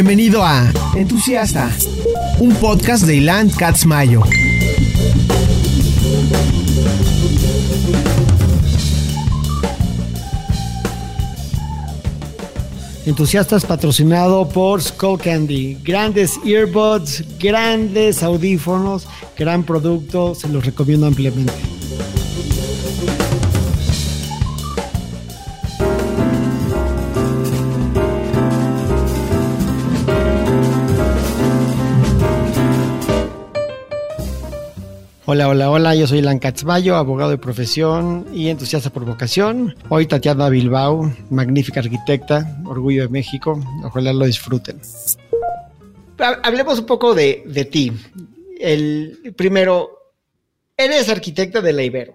Bienvenido a Entusiasta, un podcast de Ilan Katz Mayo. Entusiastas patrocinado por Skull Candy. Grandes earbuds, grandes audífonos, gran producto, se los recomiendo ampliamente. Hola, hola, hola, yo soy Ilan Katzmayo, abogado de profesión y entusiasta por vocación. Hoy Tatiana Bilbao, magnífica arquitecta, orgullo de México, ojalá lo disfruten. Hablemos un poco de, de ti. El, primero, eres arquitecta de la Ibero,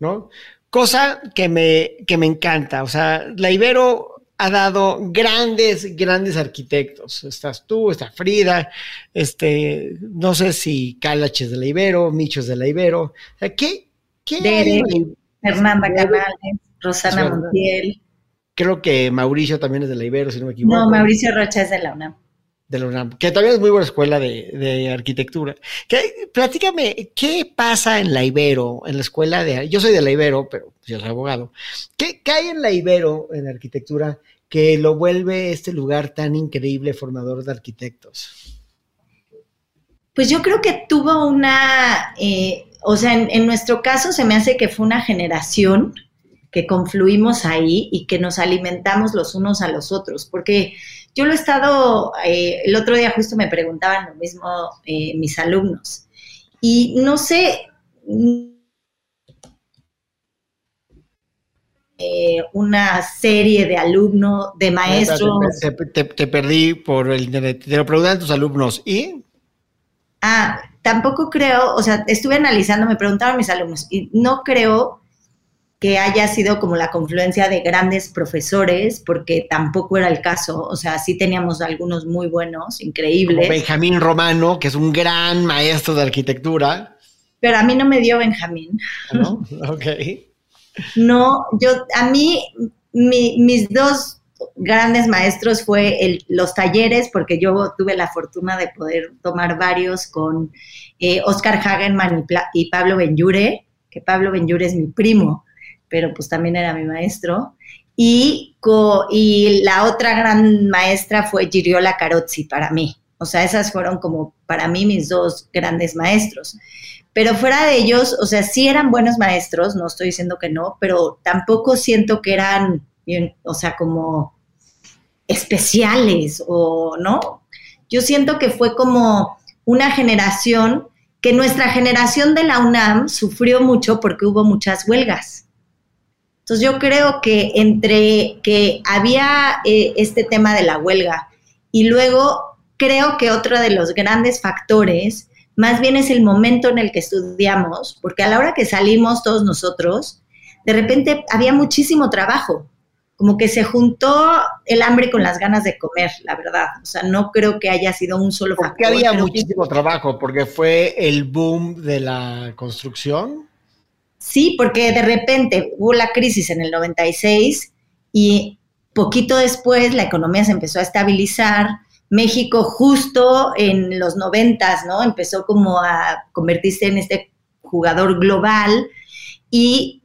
¿no? Cosa que me, que me encanta, o sea, la Ibero ha dado grandes, grandes arquitectos. Estás tú, está Frida, este, no sé si Calaches de la Ibero, Michos de la Ibero. ¿Qué? qué Fernanda Canales, Rosana Montiel. Creo que Mauricio también es de la Ibero, si no me equivoco. No, Mauricio Rocha es de la UNAM. De la UNAM, que también es muy buena escuela de, arquitectura. ¿Qué, platícame, ¿qué pasa en la Ibero, en la escuela de... Yo soy de la Ibero, pero yo soy abogado. ¿Qué, qué hay en la Ibero, en arquitectura, que lo vuelve este lugar tan increíble formador de arquitectos? Pues yo creo que tuvo una, eh, o sea, en, nuestro caso se me hace que fue una generación que confluimos ahí y que nos alimentamos los unos a los otros, porque yo lo he estado, eh, el otro día justo me preguntaban lo mismo eh, mis alumnos, y no sé, Eh, una serie de alumnos, de maestros. Te, perdí por el internet. Te lo preguntan tus alumnos. ¿Y? Ah, tampoco creo, o sea, estuve analizando, me preguntaron mis alumnos, y no creo que haya sido como la confluencia de grandes profesores, porque tampoco era el caso. O sea, sí teníamos algunos muy buenos, increíbles. Benjamín Romano, que es un gran maestro de arquitectura. Pero a mí no me dio Benjamín. ¿No? Ok. No, yo, a mí, mis dos grandes maestros fue los talleres, porque yo tuve la fortuna de poder tomar varios con eh, Oscar Hagenman y, Pablo Benyure, que Pablo Benyure es mi primo, pero pues también era mi maestro. Y, y la otra gran maestra fue Giriola Carozzi para mí. O sea, esas fueron como para mí mis dos grandes maestros. Pero fuera de ellos, o sea, sí eran buenos maestros, no estoy diciendo que no, pero tampoco siento que eran, o sea, como especiales o no. Yo siento que fue como una generación que nuestra generación de la UNAM sufrió mucho porque hubo muchas huelgas. Entonces yo creo que entre que había eh, este tema de la huelga y luego creo que otro de los grandes factores más bien es el momento en el que estudiamos, porque a la hora que salimos todos nosotros, de repente había muchísimo trabajo, como que se juntó el hambre con las ganas de comer, la verdad. O sea, no creo que haya sido un solo factor. Porque había muchísimo trabajo, porque fue el boom de la construcción. Sí, porque de repente hubo la crisis en el 96 y poquito después la economía se empezó a estabilizar, México justo en los noventas, ¿no? Empezó como a convertirse en este jugador global y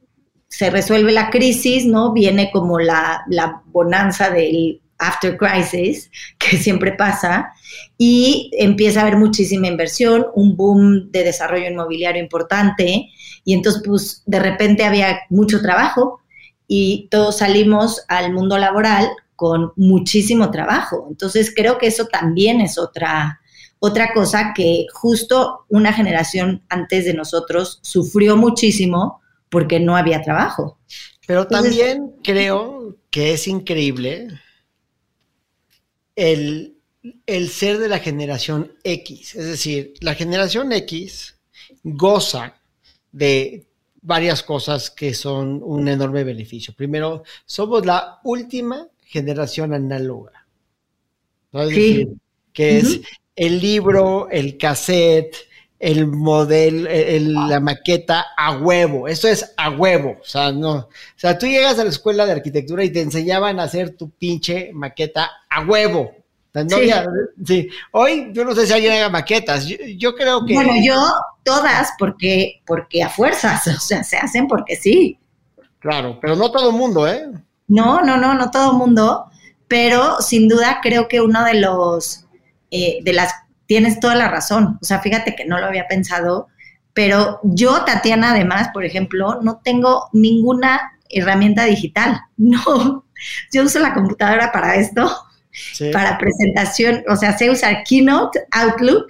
se resuelve la crisis, ¿no? Viene como la, la bonanza del after crisis, que siempre pasa, y empieza a haber muchísima inversión, un boom de desarrollo inmobiliario importante, y entonces pues de repente había mucho trabajo y todos salimos al mundo laboral con muchísimo trabajo. Entonces creo que eso también es otra, otra cosa que justo una generación antes de nosotros sufrió muchísimo porque no había trabajo. Pero también creo que es increíble el, el ser de la generación X. Es decir, la generación X goza de varias cosas que son un enorme beneficio. Primero, somos la última generación análoga. Sí. que es el libro, el cassette, el modelo, la maqueta a huevo. Eso es a huevo. O sea, no. O sea, tú llegas a la escuela de arquitectura y te enseñaban a hacer tu pinche maqueta a huevo. sí. Hoy yo no sé si alguien haga maquetas. Yo, creo que. Bueno, yo todas, porque, porque a fuerzas, o sea, se hacen porque sí. Claro, pero no todo el mundo, ¿eh? No, no, no, no todo el mundo. Pero sin duda creo que uno de los. Eh, de las. Tienes toda la razón. O sea, fíjate que no lo había pensado. Pero yo, Tatiana, además, por ejemplo, no tengo ninguna herramienta digital. No. Yo uso la computadora para esto para presentación, o sea, sé usar Keynote, Outlook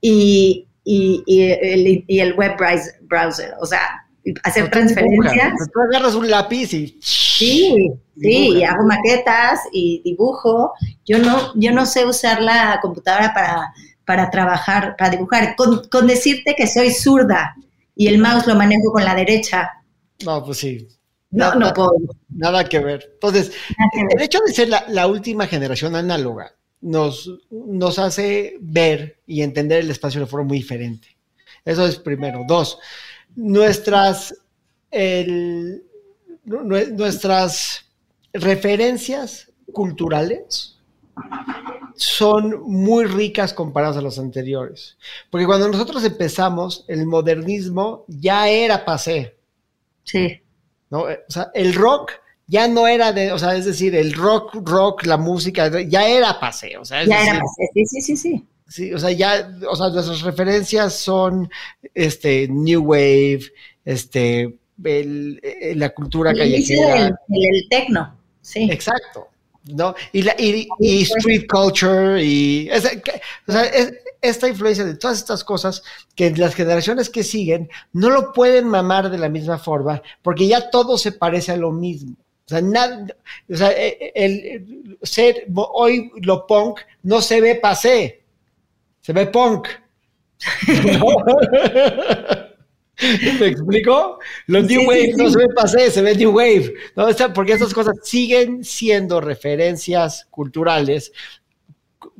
y, el, web browser, o sea, hacer transferencias. Tú agarras un lápiz y... Sí, sí, y hago maquetas y dibujo. Yo no, yo no sé usar la computadora para, para trabajar, para dibujar. Con, con decirte que soy zurda y el mouse lo manejo con la derecha. No, pues sí, no, no puedo. Nada que ver. Entonces, el hecho de ser la, última generación análoga nos, nos hace ver y entender el espacio de forma muy diferente. Eso es primero. Dos, nuestras, nuestras referencias culturales son muy ricas comparadas a las anteriores. Porque cuando nosotros empezamos, el modernismo ya era pasé. Sí. ¿no? O sea, el rock ya no era de, o sea, es decir, el rock, rock, la música, ya era paseo, o sea, ya era paseo, sí, sí, sí, sí. Sí, o sea, ya, o sea, nuestras referencias son, este, New Wave, este, el, eh, la cultura callejera. El, el, tecno, sí. Exacto, ¿no? Y, la, y, y street culture, y, o sea, es, esta influencia de todas estas cosas que las generaciones que siguen no lo pueden mamar de la misma forma porque ya todo se parece a lo mismo. O sea, nada, o sea e, e, el, ser hoy lo punk no se ve pasé, se ve punk. ¿Me explico? Los New Wave no se ve pasé, se ve New Wave. ¿no? Porque estas cosas siguen siendo referencias culturales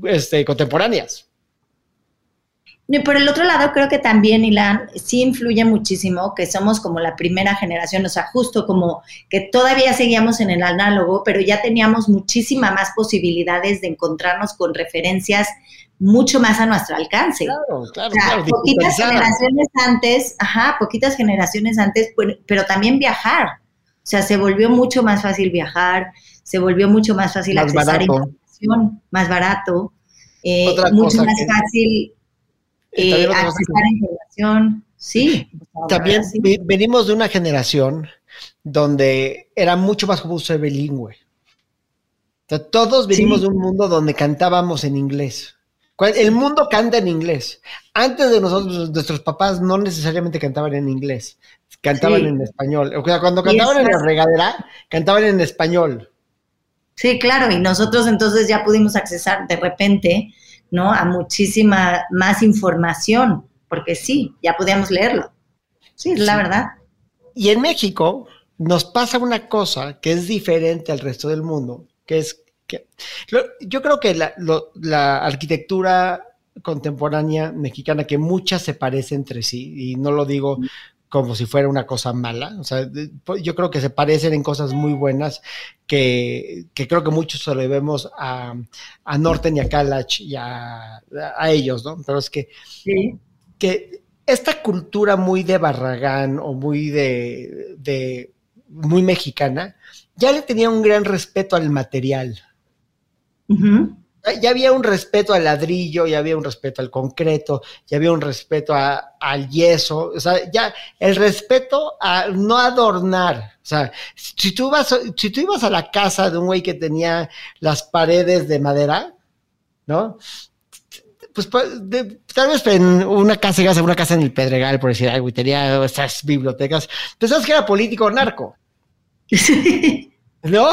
este, contemporáneas. Y por el otro lado, creo que también, Ilan, sí influye muchísimo que somos como la primera generación, o sea, justo como que todavía seguíamos en el análogo, pero ya teníamos muchísima más posibilidades de encontrarnos con referencias mucho más a nuestro alcance. Claro, claro, claro Poquitas generaciones antes, ajá, poquitas generaciones antes, pero también viajar. O sea, se volvió mucho más fácil viajar, se volvió mucho más fácil accesar información, más barato, eh, mucho más fácil eh, información, sí. También venimos de una generación donde era mucho más común ser bilingüe. todos venimos de un mundo donde cantábamos en inglés. El mundo canta en inglés. Antes de nosotros, nuestros papás no necesariamente cantaban en inglés, cantaban en español. O sea, cuando cantaban en la regadera, cantaban en español. Sí, claro, y nosotros entonces ya pudimos accesar de repente ¿no? A muchísima más información, porque sí, ya podíamos leerlo. Sí, es la verdad. Y en México nos pasa una cosa que es diferente al resto del mundo, que es que yo creo que la, la arquitectura contemporánea mexicana, que muchas se parecen entre sí, y no lo digo como si fuera una cosa mala. O sea, pues, yo creo que se parecen en cosas muy buenas que, creo que muchos se lo debemos a, a Norten y a Kalach y a, ellos, ¿no? Pero es que, que esta cultura muy de Barragán o muy de, de, muy mexicana, ya le tenía un gran respeto al material. Ya había un respeto al ladrillo, ya había un respeto al concreto, ya había un respeto al yeso, o sea, ya el respeto a no adornar. O sea, si tú, vas, si tú ibas a la casa de un güey que tenía las paredes de madera, ¿no? Pues, pues tal vez en una casa, una casa en el Pedregal, por decir algo, y tenía esas bibliotecas, pensabas que era político o narco. ¿No?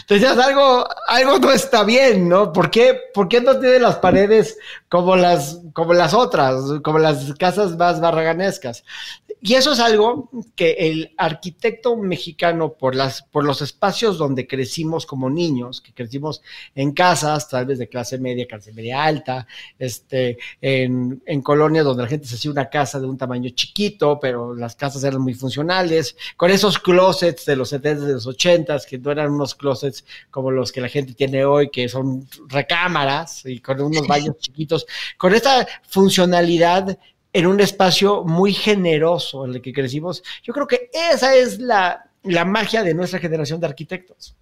Entonces algo, algo no está bien, ¿no? ¿Por qué, ¿Por qué no tiene las paredes como las, como las otras, como las casas más barraganescas? Y eso es algo que el arquitecto mexicano, por, las, por los espacios donde crecimos como niños, que crecimos en casas, tal vez de clase media, clase media alta, este, en, en colonias donde la gente se hacía una casa de un tamaño chiquito, pero las casas eran muy funcionales, con esos closets de los 70 de los 80 que no eran unos closets closets como los que la gente tiene hoy, que son recámaras y con unos baños chiquitos, con esta funcionalidad en un espacio muy generoso en el que crecimos. Yo creo que esa es la, la magia de nuestra generación de arquitectos.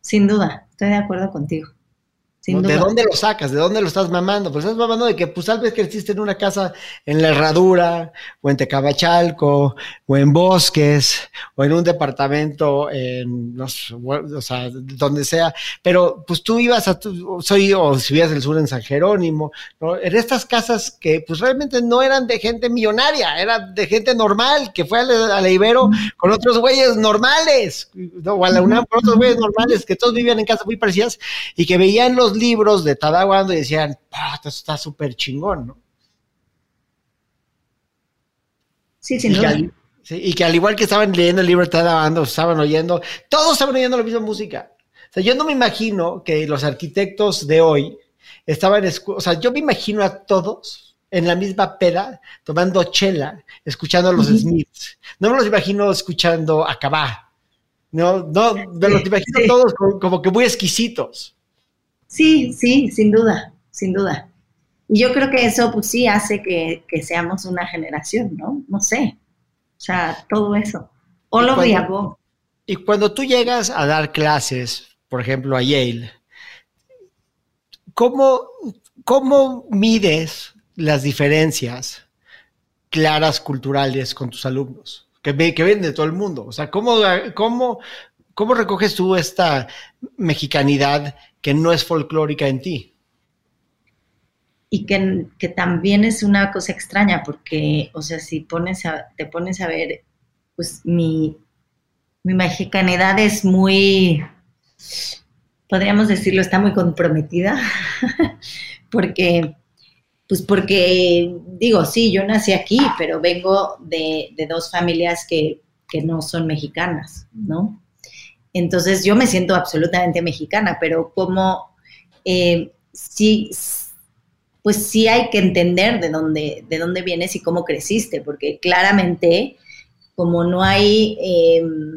Sin duda, estoy de acuerdo contigo. ¿De dónde lo sacas? ¿De dónde lo estás mamando? Pues estás mamando de que pues tal vez creciste en una casa en la herradura, o en Tecabachalco, o en bosques, o en un departamento en, no sé, o sea, donde sea, pero pues tú ibas a, tu, soy, o si vivías el sur en San Jerónimo, ¿no? En estas casas que pues realmente no eran de gente millonaria, eran de gente normal, que fue a la, Ibero con otros güeyes normales, o a la UNAM con otros güeyes normales, que todos vivían en casas muy parecidas, y que veían los libros de Tadaguando y decían, esto está súper chingón, ¿no? Sí, sin duda. y que al igual que estaban leyendo el libro de Tadaguando, estaban oyendo, todos estaban oyendo la misma música. O sea, yo no me imagino que los arquitectos de hoy estaban, o sea, yo me imagino a todos en la misma peda, tomando chela, escuchando a los Smiths. No me los imagino escuchando a Cabá. No, no, me los imagino todos como, que muy exquisitos. Sí, sí, sin duda, sin duda. Y yo creo que eso, pues sí, hace que, seamos una generación, ¿no? No sé. O sea, todo eso. O lo cuando, Y cuando tú llegas a dar clases, por ejemplo, a Yale, ¿cómo, cómo mides las diferencias claras culturales con tus alumnos? Que, que ven de todo el mundo. O sea, ¿cómo, cómo, ¿cómo recoges tú esta mexicanidad que no es folclórica en ti. Y que, que, también es una cosa extraña, porque, o sea, si pones te pones a ver, pues mi, mi mexicanidad es muy, podríamos decirlo, está muy comprometida, porque, pues porque, digo, sí, yo nací aquí, pero vengo de, de dos familias que, que no son mexicanas, ¿no? Entonces yo me siento absolutamente mexicana, pero como eh, sí, pues sí hay que entender de dónde, de dónde vienes y cómo creciste, porque claramente como no hay, em,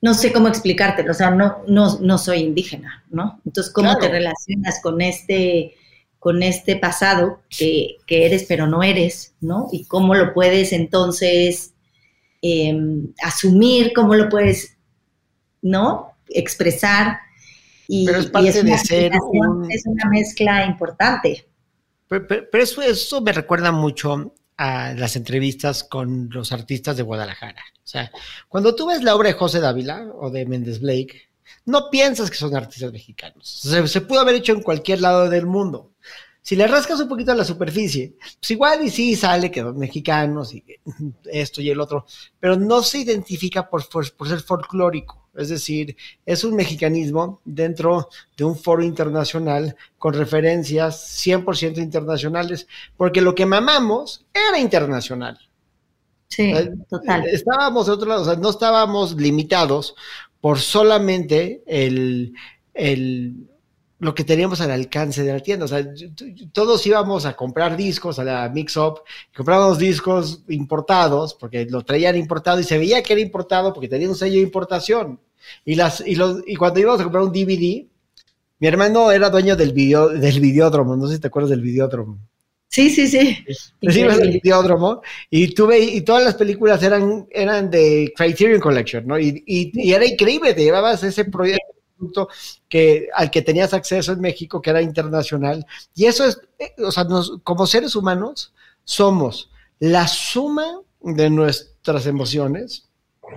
no sé cómo explicártelo, o sea, no, no, no soy indígena, ¿no? Entonces, ¿cómo te relacionas con este, con este pasado que, que, eres pero no eres, ¿no? Y cómo lo puedes entonces Em, asumir, cómo lo puedes, ¿no? Expresar. Y, pero es parte de ser Es una mezcla importante. Pero, eso, eso me recuerda mucho a las entrevistas con los artistas de Guadalajara. O sea, cuando tú ves la obra de José Dávila o de Méndez Blake, no piensas que son artistas mexicanos. Se, se, pudo haber hecho en cualquier lado del mundo. Si le rascas un poquito a la superficie, pues igual y sí sale que son mexicanos y esto y el otro, pero no se identifica por, por, ser folclórico. Es decir, es un mexicanismo dentro de un foro internacional con referencias 100% internacionales, porque lo que mamamos era internacional. Sí, total. Estábamos de otro lado, o sea, no estábamos limitados por solamente el, el lo que teníamos al alcance de la tienda. O sea, todos íbamos a comprar discos a la Mix Up, comprábamos discos importados, porque lo traían importado y se veía que era importado porque tenía un sello de importación. Y, las, y, los, y cuando íbamos a comprar un DVD, mi hermano era dueño del, video, del videódromo, no sé si te acuerdas del videódromo. Sí, sí, sí. Recibes el videódromo y tuve y todas las películas eran, eran de Criterion Collection, ¿no? Y, y, y era increíble, te llevabas ese proyecto que, al que tenías acceso en México, que era internacional. Y eso es, eh, o sea, como seres humanos, somos la suma de nuestras emociones,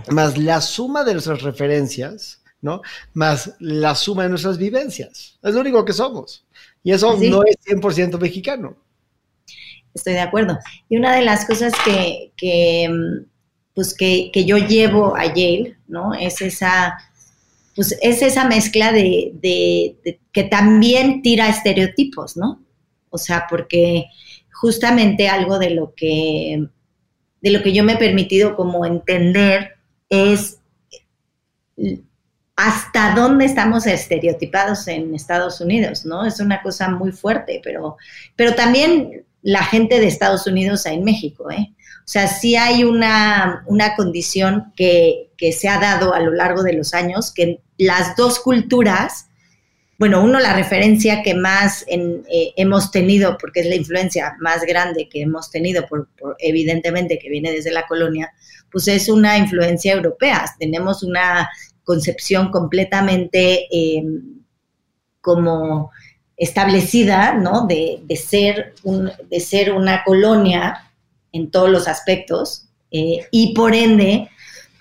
más la suma de nuestras referencias, ¿no? Más la suma de nuestras vivencias. Es lo único que somos. Y eso no es 100% mexicano. Estoy de acuerdo. Y una de las cosas que, que pues que, que, yo llevo a Yale, ¿no? Es esa pues es esa mezcla de, que también tira estereotipos, ¿no? O sea, porque justamente algo de lo que de lo que yo me he permitido como entender es hasta dónde estamos estereotipados en Estados Unidos, ¿no? Es una cosa muy fuerte, pero, pero también la gente de Estados Unidos en México, ¿eh? O sea, sí hay una, una condición que, que, se ha dado a lo largo de los años, que las dos culturas, bueno, uno la referencia que más eh, hemos tenido, porque es la influencia más grande que hemos tenido, por, evidentemente que viene desde la colonia, pues es una influencia europea. Tenemos una concepción completamente eh, como establecida, ¿no? De, de, ser un, de ser una colonia en todos los aspectos eh, y por ende,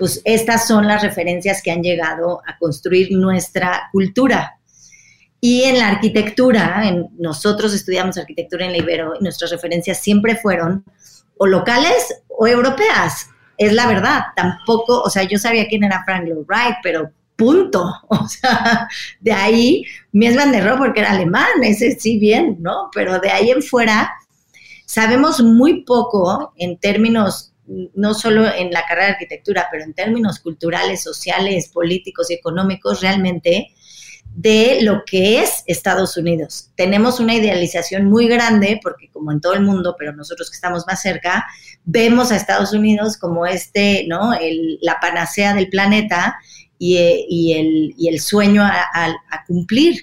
pues estas son las referencias que han llegado a construir nuestra cultura. Y en la arquitectura, en, nosotros estudiamos arquitectura en la Ibero y nuestras referencias siempre fueron o locales o europeas. Es la verdad, tampoco, o sea, yo sabía quién era Frank Lloyd Wright, pero punto. O sea, de ahí, Mies van der Rohe porque era alemán, ese sí bien, ¿no? Pero de ahí en fuera, sabemos muy poco en términos, no solo en la carrera de arquitectura, pero en términos culturales, sociales, políticos y económicos, realmente de lo que es Estados Unidos. Tenemos una idealización muy grande, porque como en todo el mundo, pero nosotros que estamos más cerca, vemos a Estados Unidos como este, ¿no? la panacea del planeta y, el, el, sueño a cumplir.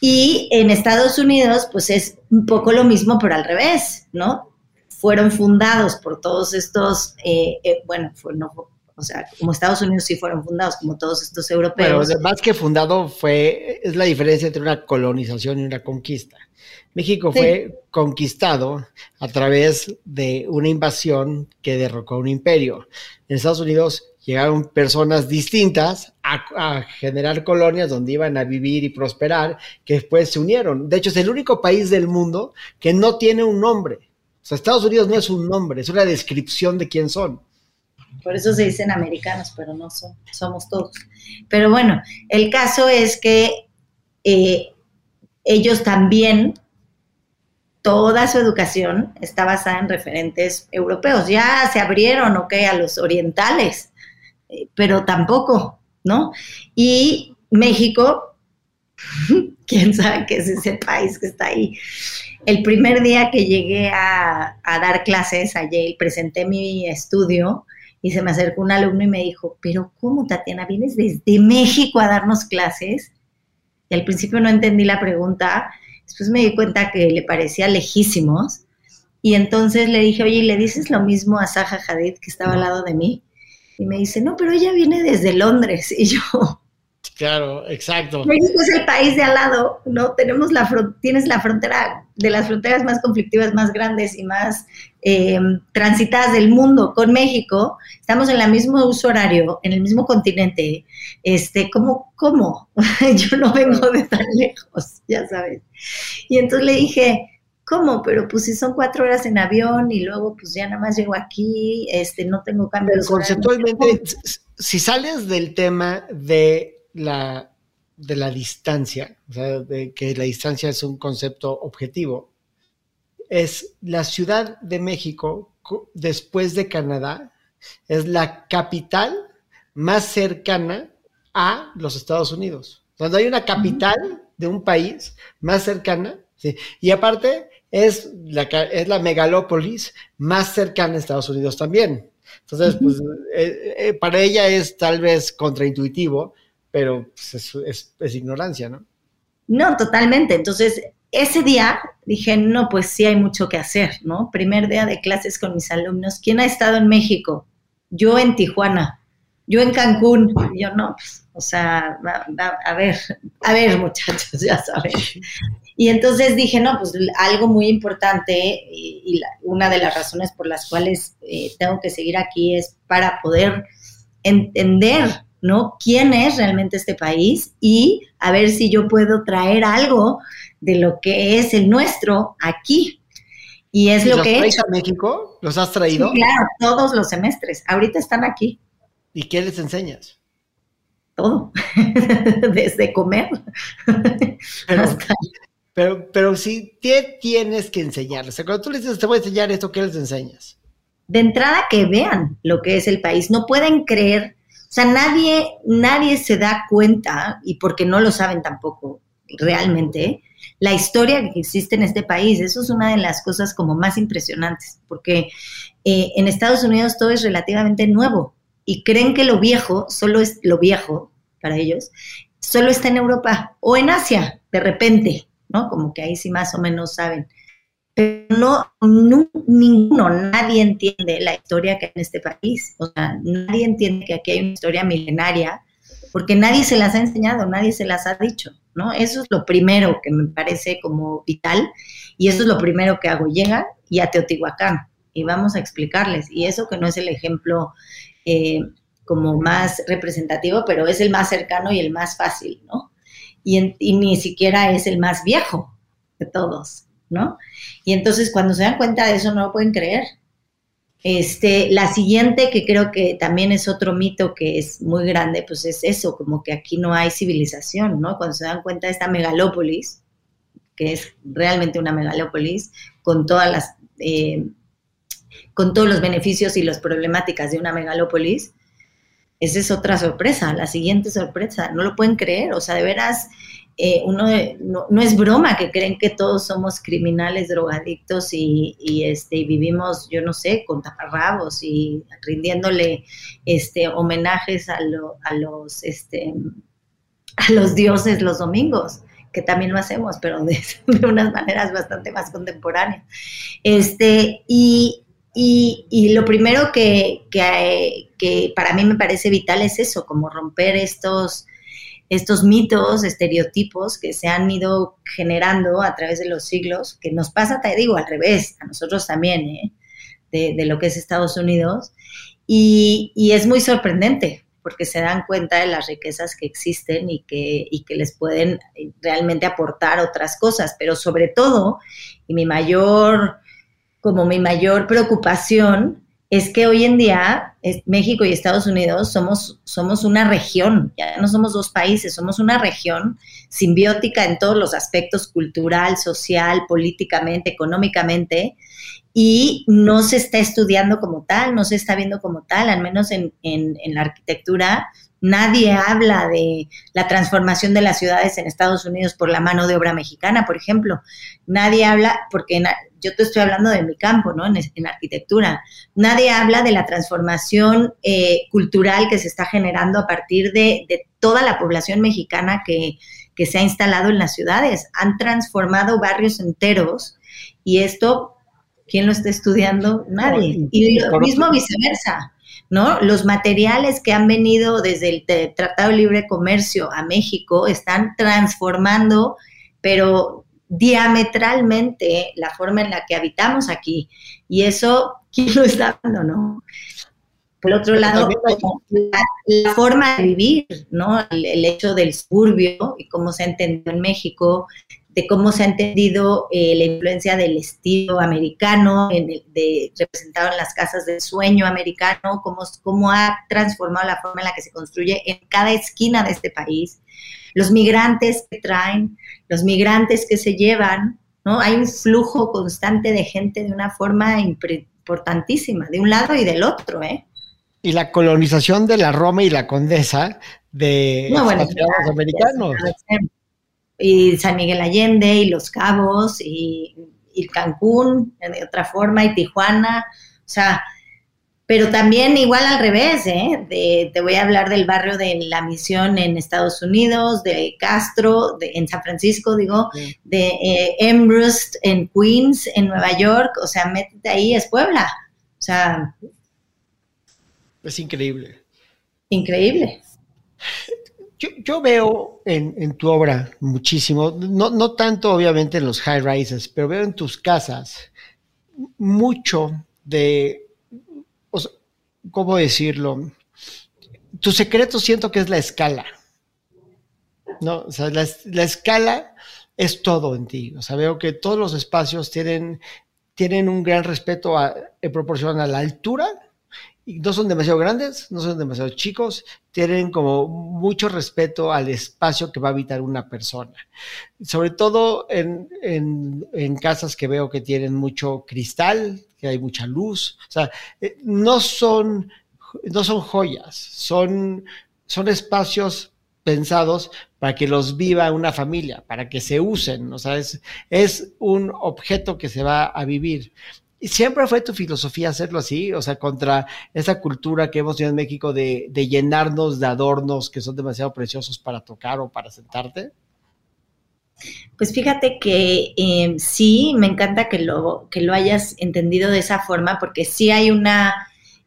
Y en Estados Unidos, pues es un poco lo mismo, pero al revés, ¿no? Fueron fundados por todos estos, eh, eh, bueno, fue, no, o sea, como Estados Unidos sí fueron fundados, como todos estos europeos. Pero más que fundado fue, es la diferencia entre una colonización y una conquista. México fue conquistado a través de una invasión que derrocó un imperio. En Estados Unidos llegaron personas distintas a, generar colonias donde iban a vivir y prosperar, que después se unieron. De hecho, es el único país del mundo que no tiene un nombre. O sea, Estados Unidos no es un nombre, es una descripción de quién son. Por eso se dicen americanos, pero no son, somos todos. Pero bueno, el caso es que eh, ellos también, toda su educación está basada en referentes europeos. Ya se abrieron, ok, a los orientales, pero tampoco, ¿no? Y México, quién sabe qué es ese país que está ahí. El primer día que llegué a, dar clases a Yale, presenté mi estudio y se me acercó un alumno y me dijo, pero ¿cómo, Tatiana? ¿Vienes desde México a darnos clases? Y al principio no entendí la pregunta, después me di cuenta que le parecía lejísimos. Y entonces le dije, oye, ¿le dices lo mismo a Zaha Hadid que estaba al lado de mí? Y me dice, no, pero ella viene desde Londres. Y yo, Claro, exacto. México es el país de al lado, ¿no? Tenemos la tienes la frontera de las fronteras más conflictivas, más grandes y más eh, transitadas del mundo con México. Estamos en el mismo uso horario, en el mismo continente. Este, ¿cómo? ¿Cómo? Yo no vengo de tan lejos, ya sabes. Y entonces le dije, ¿cómo? Pero pues si son cuatro horas en avión y luego pues ya nada más llego aquí, este, no tengo cambio. Pero conceptualmente, si sales del tema de la, de la distancia, o sea, de que la distancia es un concepto objetivo, es la Ciudad de México, después de Canadá, es la capital más cercana a los Estados Unidos. Cuando hay una capital de un país más cercana, y aparte es la, es la megalópolis más cercana a Estados Unidos también. Entonces, pues eh, eh, para ella es tal vez contraintuitivo, pero pues, es, ignorancia, ¿no? No, totalmente. Entonces, ese día dije, no, pues sí hay mucho que hacer, ¿no? Primer día de clases con mis alumnos. ¿Quién ha estado en México? Yo en Tijuana, yo en Cancún. yo no, pues, o sea, a ver, a ver, muchachos, ya saben. Y entonces dije, no, pues algo muy importante y, una de las razones por las cuales eh, tengo que seguir aquí es para poder entender, ¿no? ¿Quién es realmente este país? Y a ver si yo puedo traer algo de lo que es el nuestro aquí. Y es lo que he a México? ¿Los has traído? claro, todos los semestres. Ahorita están aquí. ¿Y qué les enseñas? Todo, desde comer hasta pero, pero sí, ¿qué tienes que enseñarles? Cuando tú les dices, te voy a enseñar esto, ¿qué les enseñas? De entrada, que vean lo que es el país. No pueden creer, sea, nadie, nadie se da cuenta, y porque no lo saben tampoco, realmente la historia que existe en este país. Eso es una de las cosas como más impresionantes, porque eh, en Estados Unidos todo es relativamente nuevo y creen que lo viejo, solo es lo viejo para ellos, solo está en Europa o en Asia, de repente, ¿no? Como que ahí sí más o menos saben. Pero no, no, ninguno, nadie entiende la historia que hay en este país. O sea, nadie entiende que aquí hay una historia milenaria, porque nadie se las ha enseñado, nadie se las ha dicho. ¿no? Eso es lo primero que me parece como vital y eso es lo primero que hago. Llega y a Teotihuacán y vamos a explicarles. Y eso que no es el ejemplo eh, como más representativo, pero es el más cercano y el más fácil, ¿no? Y, ni siquiera es el más viejo de todos, ¿no? Y entonces cuando se dan cuenta de eso no lo pueden creer. Este, la siguiente, que creo que también es otro mito que es muy grande, pues es eso, como que aquí no hay civilización, ¿no? Cuando se dan cuenta de esta megalópolis, que es realmente una megalópolis, con todas las, eh, con todos los beneficios y las problemáticas de una megalópolis, esa es otra sorpresa, la siguiente sorpresa, no lo pueden creer, o sea, de veras, eh, uno no, es broma que creen que todos somos criminales, drogadictos y, este, y vivimos, yo no sé, con taparrabos y rindiéndole este, homenajes a, a, los, este, a los dioses los domingos que también lo hacemos, pero de, unas maneras bastante más contemporáneas. Este, y, y, lo primero que, que, que, para mí me parece vital es eso, como romper estos, estos mitos, estereotipos que se han ido generando a través de los siglos, que nos pasa, te digo, al revés, a nosotros también, ¿eh? de, lo que es Estados Unidos. Y, es muy sorprendente porque se dan cuenta de las riquezas que existen y que, y que les pueden realmente aportar otras cosas, pero sobre todo, y mi mayor, como mi mayor preocupación es que hoy en día México y Estados Unidos somos, somos una región, ya no somos dos países, somos una región simbiótica en todos los aspectos, cultural, social, políticamente, económicamente, y no se está estudiando como tal, no se está viendo como tal, al menos en, en, en la arquitectura. Nadie habla de la transformación de las ciudades en Estados Unidos por la mano de obra mexicana, por ejemplo. Nadie habla, porque yo te estoy hablando de mi campo, ¿no? En, arquitectura. Nadie habla de la transformación eh, cultural que se está generando a partir de, toda la población mexicana que, que se ha instalado en las ciudades. Han transformado barrios enteros y esto, ¿quién lo está estudiando? Nadie. Y lo mismo viceversa. ¿no? Los materiales que han venido desde el Tratado de Libre Comercio a México están transformando, pero diametralmente la forma en la que habitamos aquí. Y eso, ¿quién lo está dando, no? Por otro lado, la, forma de vivir, ¿no? El, hecho del suburbio y cómo se ha entendido en México, de cómo se ha entendido eh, la influencia del estilo americano, en de, representado en las casas del sueño americano, cómo, cómo ha transformado la forma en la que se construye en cada esquina de este país los migrantes que traen, los migrantes que se llevan, ¿no? Hay un flujo constante de gente de una forma importantísima, de un lado y del otro, ¿eh? Y la colonización de la Roma y la Condesa de los americanos. Y San Miguel Allende y Los Cabos y, y Cancún, de otra forma, y Tijuana. O sea, pero también igual al revés, ¿eh? te voy a hablar del barrio de la misión en Estados Unidos, de Castro, de, en San Francisco, digo, de eh, Amherst en Queens, en Nueva York, o sea, métete ahí, es Puebla. O sea... Es increíble. Increíble. Yo, veo en, tu obra muchísimo, no, no tanto obviamente en los high rises, pero veo en tus casas mucho de ¿cómo decirlo? Tu secreto siento que es la escala. ¿no? O sea, la, escala es todo en ti. O sea, veo que todos los espacios tienen, tienen un gran respeto en proporción a la altura. No son demasiado grandes, no son demasiado chicos, tienen como mucho respeto al espacio que va a habitar una persona. Sobre todo en, en casas que veo que tienen mucho cristal, hay mucha luz. O sea, eh, no son, no son joyas, son, son espacios pensados para que los viva una familia, para que se usen, o sea, es un objeto que se va a vivir. ¿Y siempre fue tu filosofía hacerlo así? O sea, contra esa cultura que hemos tenido en México de, de llenarnos de adornos que son demasiado preciosos para tocar o para sentarte. Pues fíjate que eh, sí, me encanta que lo, que lo hayas entendido de esa forma, porque sí hay una,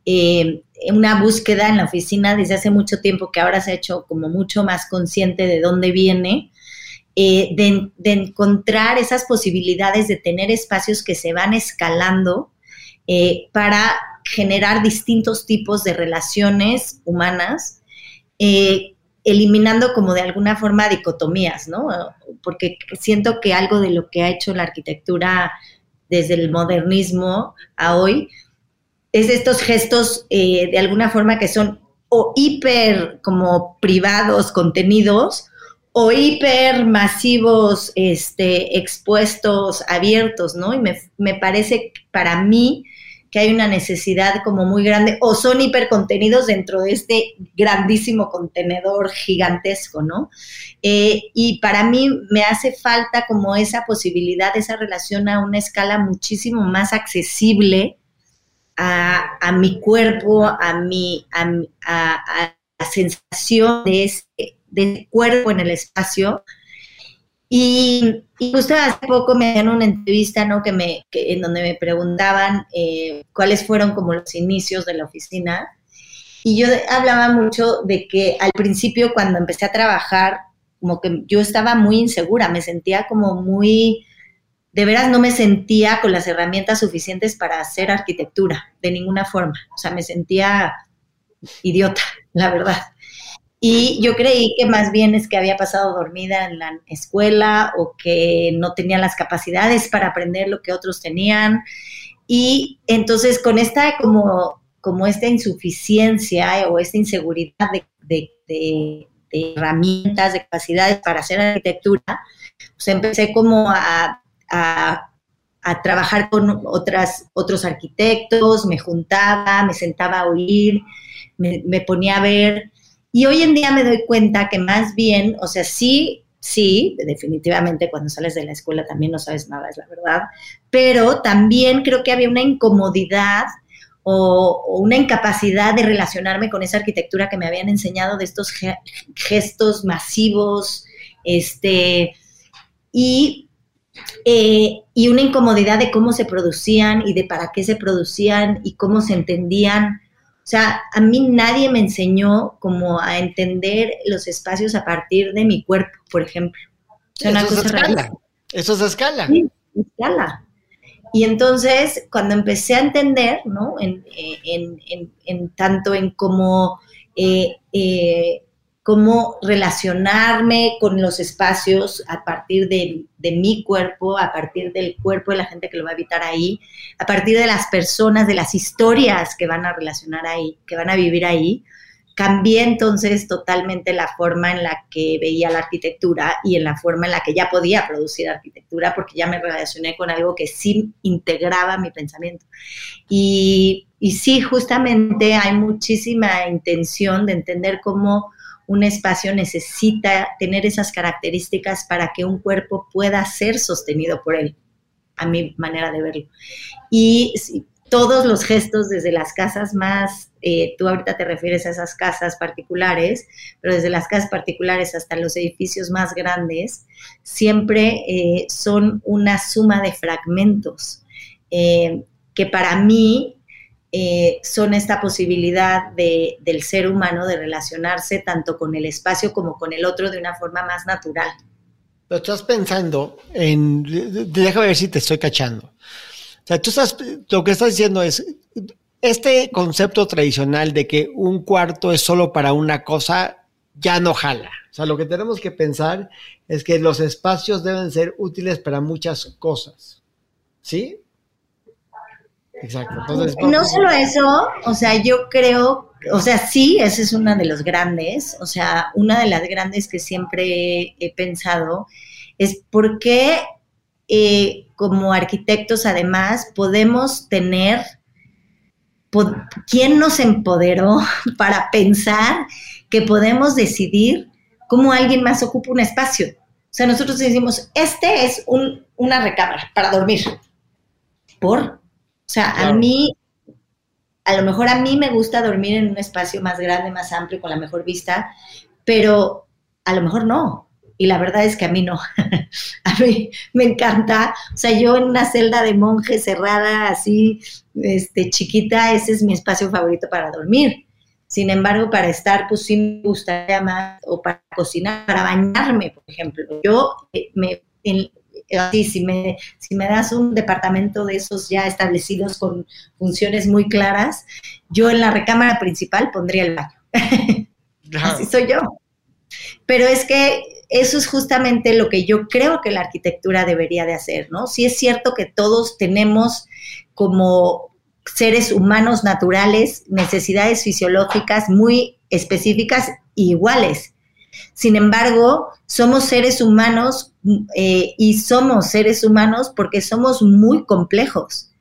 eh, una búsqueda en la oficina desde hace mucho tiempo que ahora se ha hecho como mucho más consciente de dónde viene, eh, de, de, encontrar esas posibilidades de tener espacios que se van escalando para generar distintos tipos de relaciones humanas eliminando como de alguna forma dicotomías, ¿no? Porque siento que algo de lo que ha hecho la arquitectura desde el modernismo a hoy es estos gestos eh, de alguna forma que son o hiper como privados, contenidos, o hiper masivos, este, expuestos, abiertos, ¿no? Y me, me parece para mí que hay una necesidad como muy grande, o son hipercontenidos dentro de este grandísimo contenedor gigantesco, ¿no? Eh, y para mí me hace falta como esa posibilidad, esa relación a una escala muchísimo más accesible a, mi cuerpo, a, mi, a, la sensación de ese, de cuerpo en el espacio, y, justo hace poco me dieron una entrevista, ¿no? Que me, en donde me preguntaban eh, cuáles fueron como los inicios de la oficina. Y yo hablaba mucho de que al principio cuando empecé a trabajar, como que yo estaba muy insegura, me sentía como muy, de veras no me sentía con las herramientas suficientes para hacer arquitectura, de ninguna forma. O sea, me sentía idiota, la verdad. Y yo creí que más bien es que había pasado dormida en la escuela o que no tenía las capacidades para aprender lo que otros tenían. Y entonces con esta como, como esta insuficiencia o esta inseguridad de, herramientas, de capacidades para hacer arquitectura, pues empecé como a, trabajar con otras, otros arquitectos, me juntaba, me sentaba a oír, me ponía a ver y hoy en día me doy cuenta que más bien, o sea, sí, sí, definitivamente cuando sales de la escuela también no sabes nada, es la verdad, pero también creo que había una incomodidad o, una incapacidad de relacionarme con esa arquitectura que me habían enseñado de estos gestos masivos, este, y, eh, y una incomodidad de cómo se producían y de para qué se producían y cómo se entendían o sea, a mí nadie me enseñó como a entender los espacios a partir de mi cuerpo, por ejemplo. Eso una cosa escala. Eso es escala. Sí, escala. Y entonces, cuando empecé a entender, ¿no? En, tanto en cómo eh, eh, cómo relacionarme con los espacios a partir de, mi cuerpo, a partir del cuerpo de la gente que lo va a habitar ahí, a partir de las personas, de las historias que van a relacionar ahí, que van a vivir ahí. Cambié entonces totalmente la forma en la que veía la arquitectura y en la forma en la que ya podía producir arquitectura, porque ya me relacioné con algo que sí integraba mi pensamiento. Y, y sí, justamente hay muchísima intención de entender cómo un espacio necesita tener esas características para que un cuerpo pueda ser sostenido por él, a mi manera de verlo. Y todos los gestos, desde las casas más, eh, tú ahorita te refieres a esas casas particulares, pero desde las casas particulares hasta los edificios más grandes, siempre eh, son una suma de fragmentos eh, que para mí eh, son esta posibilidad de, del ser humano de relacionarse tanto con el espacio como con el otro de una forma más natural. Pero estás pensando en, déjame ver si te estoy cachando. O sea, tú estás, lo que estás diciendo es, este concepto tradicional de que un cuarto es solo para una cosa, ya no jala. O sea, lo que tenemos que pensar es que los espacios deben ser útiles para muchas cosas. ¿Sí? Exacto. no solo eso, o sea, yo creo, o sea, sí, esa es una de los grandes, o sea, una de las grandes que siempre he pensado es por qué eh, como arquitectos además podemos tener, ¿quién nos empoderó para pensar que podemos decidir cómo alguien más ocupa un espacio. O sea, nosotros decimos, este es una recámara para dormir. ¿Por? O sea, a mí, a lo mejor a mí me gusta dormir en un espacio más grande, más amplio, con la mejor vista, pero a lo mejor no. Y la verdad es que a mí no. a mí me encanta. O sea, yo en una celda de monje cerrada, así, este, chiquita, ese es mi espacio favorito para dormir. Sin embargo, para estar, pues sí me gustaría más, o para cocinar, para bañarme, por ejemplo. Yo eh, me, así, si me, si me das un departamento de esos ya establecidos con funciones muy claras, yo en la recámara principal pondría el baño. Así soy yo. Pero es que eso es justamente lo que yo creo que la arquitectura debería de hacer, ¿no? Sí es cierto que todos tenemos como seres humanos naturales necesidades fisiológicas muy específicas e iguales. Sin embargo, somos seres humanos eh, y somos seres humanos porque somos muy complejos.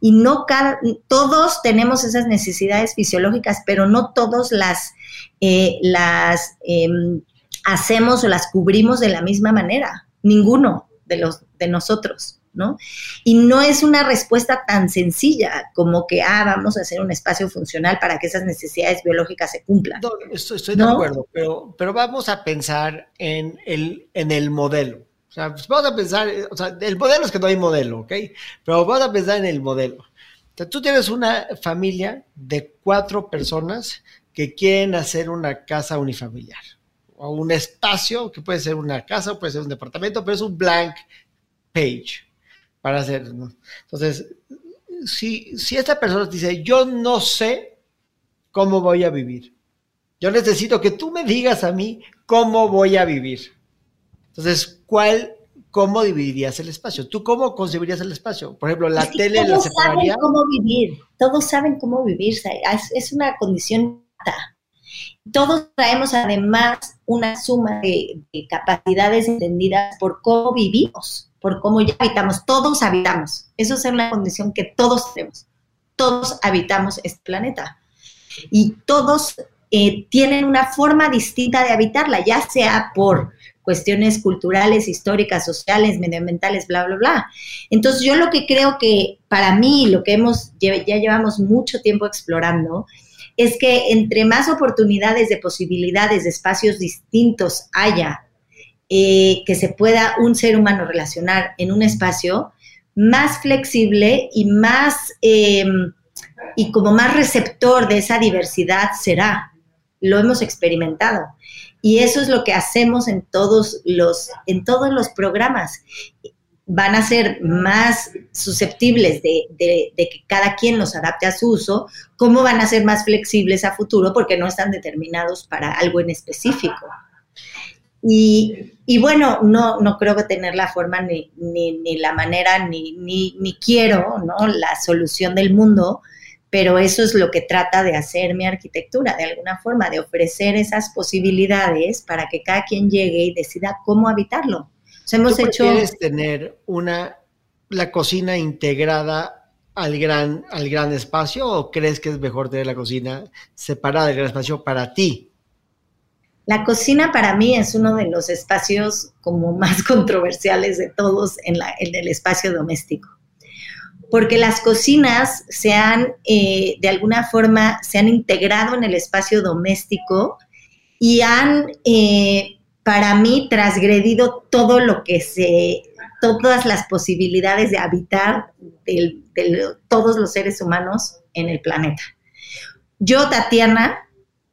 Y no cada, todos tenemos esas necesidades fisiológicas, pero no todos las, eh, las em, hacemos o las cubrimos de la misma manera. Ninguno de, los, de nosotros. ¿no? Y no es una respuesta tan sencilla como que, ah, vamos a hacer un espacio funcional para que esas necesidades biológicas se cumplan. estoy, de acuerdo, pero, pero vamos a pensar en el, en el modelo. Sea, pues vamos a pensar, o sea, el modelo es que no hay modelo, ¿ok? Pero vamos a pensar en el modelo. tú tienes una familia de cuatro personas que quieren hacer una casa unifamiliar o un espacio que puede ser una casa o puede ser un departamento, pero es un blank page para hacer. Entonces, si, si esta persona dice, yo no sé cómo voy a vivir, yo necesito que tú me digas a mí cómo voy a vivir. Entonces, ¿cuál, cómo dividirías el espacio? ¿Tú cómo concebirías el espacio? Por ejemplo, la tele la separaría. Saben cómo vivir, todos saben cómo vivir, es, es una condición todos traemos además una suma de, de, capacidades entendidas por cómo vivimos por cómo ya habitamos, todos habitamos. Eso es una condición que todos tenemos. Todos habitamos este planeta. Y todos eh, tienen una forma distinta de habitarla, ya sea por cuestiones culturales, históricas, sociales, medioambientales, bla, bla, bla. Entonces yo lo que creo que para mí, lo que hemos, ya llevamos mucho tiempo explorando, es que entre más oportunidades de posibilidades de espacios distintos haya eh, que se pueda un ser humano relacionar en un espacio más flexible y más em, y como más receptor de esa diversidad será. Lo hemos experimentado. Y eso es lo que hacemos en todos los, en todos los programas. Van a ser más susceptibles de, que cada quien los adapte a su uso, cómo van a ser más flexibles a futuro porque no están determinados para algo en específico. Y, bueno, no, no creo que tener la forma ni, ni, la manera, ni, ni, quiero, ¿no? La solución del mundo, pero eso es lo que trata de hacer mi arquitectura, de alguna forma, de ofrecer esas posibilidades para que cada quien llegue y decida cómo habitarlo. O sea, hemos hecho... ¿Quieres tener una, la cocina integrada al gran, al gran espacio o crees que es mejor tener la cocina separada del gran espacio para ti? La cocina para mí es uno de los espacios como más controversiales de todos en, el espacio doméstico, porque las cocinas se han, eh, de alguna forma, se han integrado en el espacio doméstico y han, eh, para mí, transgredido todo lo que se, todas las posibilidades de habitar de todos los seres humanos en el planeta. Yo, Tatiana,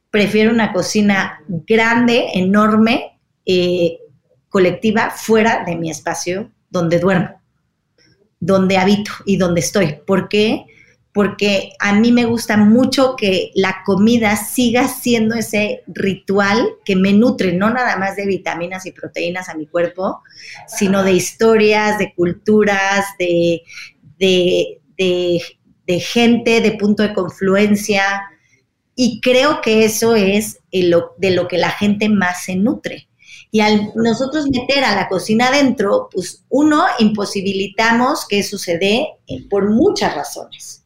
prefiero una cocina grande, enorme, eh, colectiva, fuera de mi espacio donde duermo, donde habito y donde estoy. ¿Por qué? Porque a mí me gusta mucho que la comida siga siendo ese ritual que me nutre, no nada más de vitaminas y proteínas a mi cuerpo, sino de historias, de culturas, de, de, de gente, de punto de confluencia, y creo que eso es de lo que la gente más se nutre. Y al nosotros meter a la cocina adentro, pues uno, imposibilitamos que sucede por muchas razones.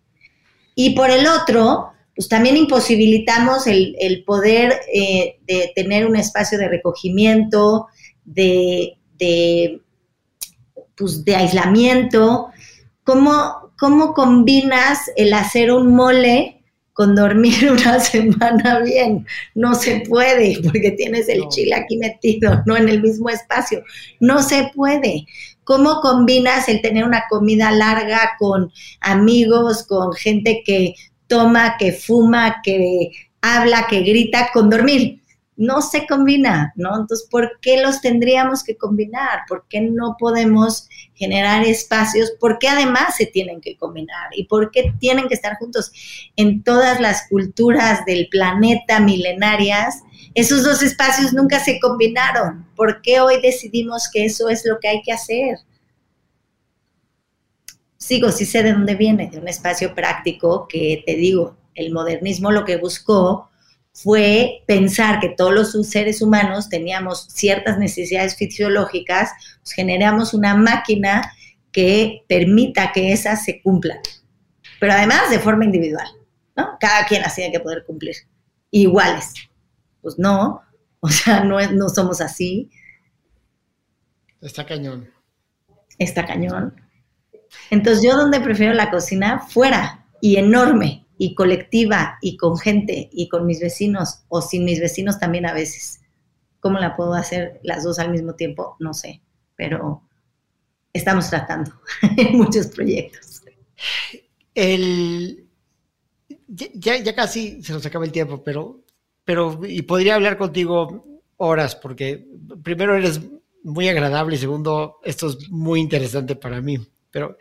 Y por el otro, pues también imposibilitamos el, poder eh, de tener un espacio de recogimiento, de, de, pues de aislamiento. ¿Cómo, ¿Cómo combinas el hacer un mole con dormir una semana bien? No se puede porque tienes el chile aquí metido, no en el mismo espacio. No se puede. ¿Cómo combinas el tener una comida larga con amigos, con gente que toma, que fuma, que habla, que grita con dormir. No se combina, ¿no? Entonces, ¿por qué los tendríamos que combinar? ¿Por qué no podemos generar espacios? ¿Por qué además se tienen que combinar? ¿Y por qué tienen que estar juntos? En todas las culturas del planeta milenarias, esos dos espacios nunca se combinaron. ¿Por qué hoy decidimos que eso es lo que hay que hacer? sigo, sí sé de dónde viene, de un espacio práctico que te digo, el modernismo lo que buscó fue pensar que todos los seres humanos teníamos ciertas necesidades fisiológicas, pues generamos una máquina que permita que esas se cumplan, pero además de forma individual, ¿no? Cada quien las tiene que poder cumplir, iguales. Pues no, o sea, no, no somos así. Está cañón. Está cañón. Entonces, yo donde prefiero la cocina, fuera y enorme y colectiva y con gente y con mis vecinos o sin mis vecinos también a veces. ¿Cómo la puedo hacer las dos al mismo tiempo? No sé, pero estamos tratando en muchos proyectos. El, ya, ya, casi se nos acaba el tiempo, pero, pero y podría hablar contigo horas, porque primero eres muy agradable y segundo, esto es muy interesante para mí. Pero,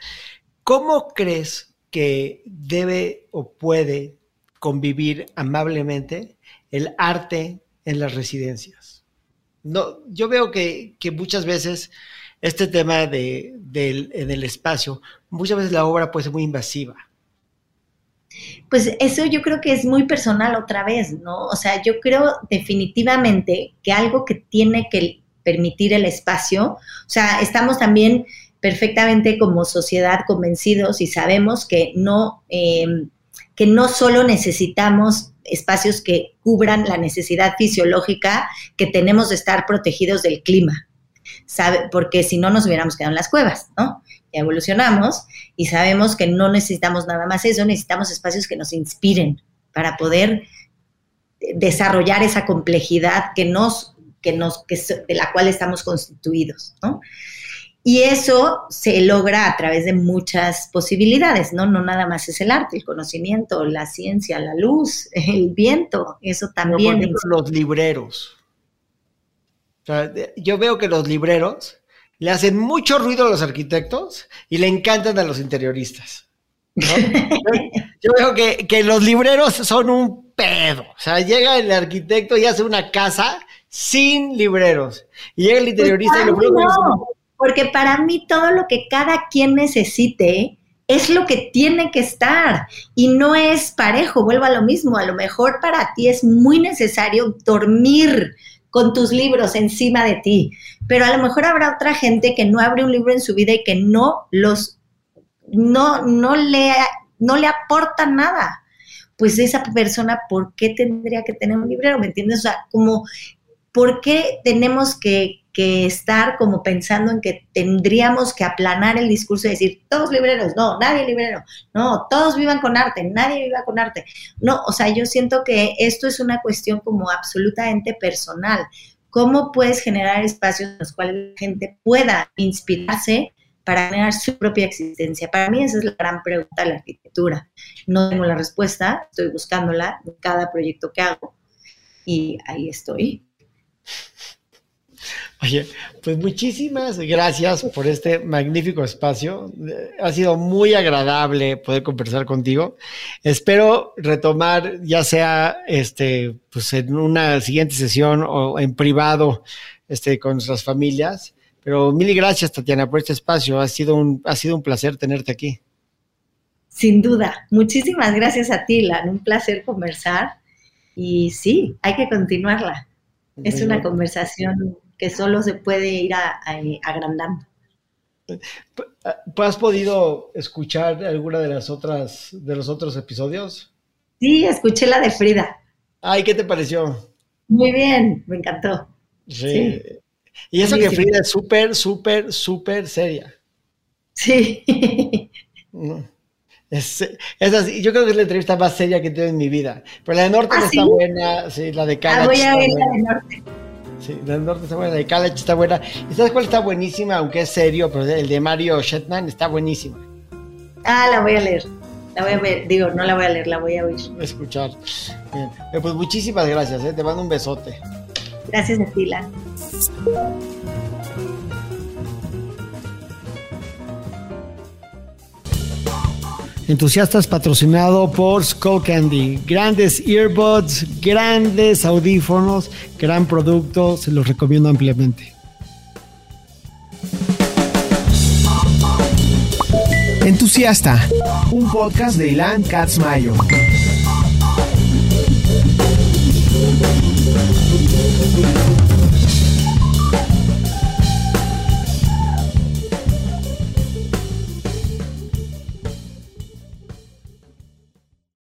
¿cómo crees que debe o puede convivir amablemente el arte en las residencias? No, yo veo que, muchas veces este tema de, en el espacio, muchas veces la obra puede ser muy invasiva. Pues eso yo creo que es muy personal otra vez, ¿no? O sea, yo creo definitivamente que algo que tiene que permitir el espacio, o sea, estamos también perfectamente como sociedad convencidos y sabemos que no, em, que no solo necesitamos espacios que cubran la necesidad fisiológica que tenemos de estar protegidos del clima, ¿sabe? porque si no nos hubiéramos quedado en las cuevas, ¿no? Ya evolucionamos y sabemos que no necesitamos nada más eso, necesitamos espacios que nos inspiren para poder desarrollar esa complejidad que nos, que nos, que, de la cual estamos constituidos, ¿no? Y eso se logra a través de muchas posibilidades, ¿no? No nada más es el arte, el conocimiento, la ciencia, la luz, el viento, eso también. los libreros. yo veo que los libreros le hacen mucho ruido a los arquitectos y le encantan a los interioristas. yo, veo que, que, los libreros son un pedo. O sea, llega el arquitecto y hace una casa sin libreros. Y llega el interiorista y lo primero porque para mí todo lo que cada quien necesite es lo que tiene que estar y no es parejo, vuelvo a lo mismo, a lo mejor para ti es muy necesario dormir con tus libros encima de ti, pero a lo mejor habrá otra gente que no abre un libro en su vida y que no los no no le no le aporta nada. Pues esa persona, ¿por qué tendría que tener un librero? ¿Me entiendes? O sea, como, ¿por qué tenemos que, que estar como pensando en que tendríamos que aplanar el discurso y decir, todos libreros, no, nadie librero, no, todos vivan con arte, nadie viva con arte. No, o sea, yo siento que esto es una cuestión como absolutamente personal. ¿Cómo puedes generar espacios en los cuales la gente pueda inspirarse para generar su propia existencia? Para mí esa es la gran pregunta de la arquitectura. No tengo la respuesta, estoy buscándola en cada proyecto que hago y ahí estoy. Oye, pues muchísimas gracias por este magnífico espacio. Ha sido muy agradable poder conversar contigo. Espero retomar, ya sea este, pues en una siguiente sesión o en privado, este, con nuestras familias. Pero mil gracias, Tatiana, por este espacio. Ha sido un, ha sido un placer tenerte aquí. Sin duda. Muchísimas gracias a ti, Lan. Un placer conversar. Y sí, hay que continuarla. Es una conversación que solo se puede ir agrandando. ¿Has podido escuchar alguna de las otras de los otros episodios? Sí, escuché la de Frida. Ay, ¿qué te pareció? Muy bien, me encantó. Sí. Y eso que Frida es súper, súper, súper seria. Sí. Es, así. Yo creo que es la entrevista más seria que he tenido en mi vida. Pero la de Norte ¿Ah, está buena, sí, la de Calach. Ah, voy a ver la de Norte. Sí, la de Norte está buena, la de Calach está buena. ¿Y sabes cuál está buenísima? Aunque es serio, pero el de Mario Shetman está buenísima. Ah, la voy a leer. La voy a ver, digo, no la voy a leer, la voy a oír. Escuchar. Bien. Eh, pues muchísimas gracias, ¿eh? te mando un besote. Gracias a Entusiastas patrocinado por Skull Candy. Grandes earbuds, grandes audífonos, gran producto, se los recomiendo ampliamente. Entusiasta, un podcast de Ilan Katzmayo. Mayo.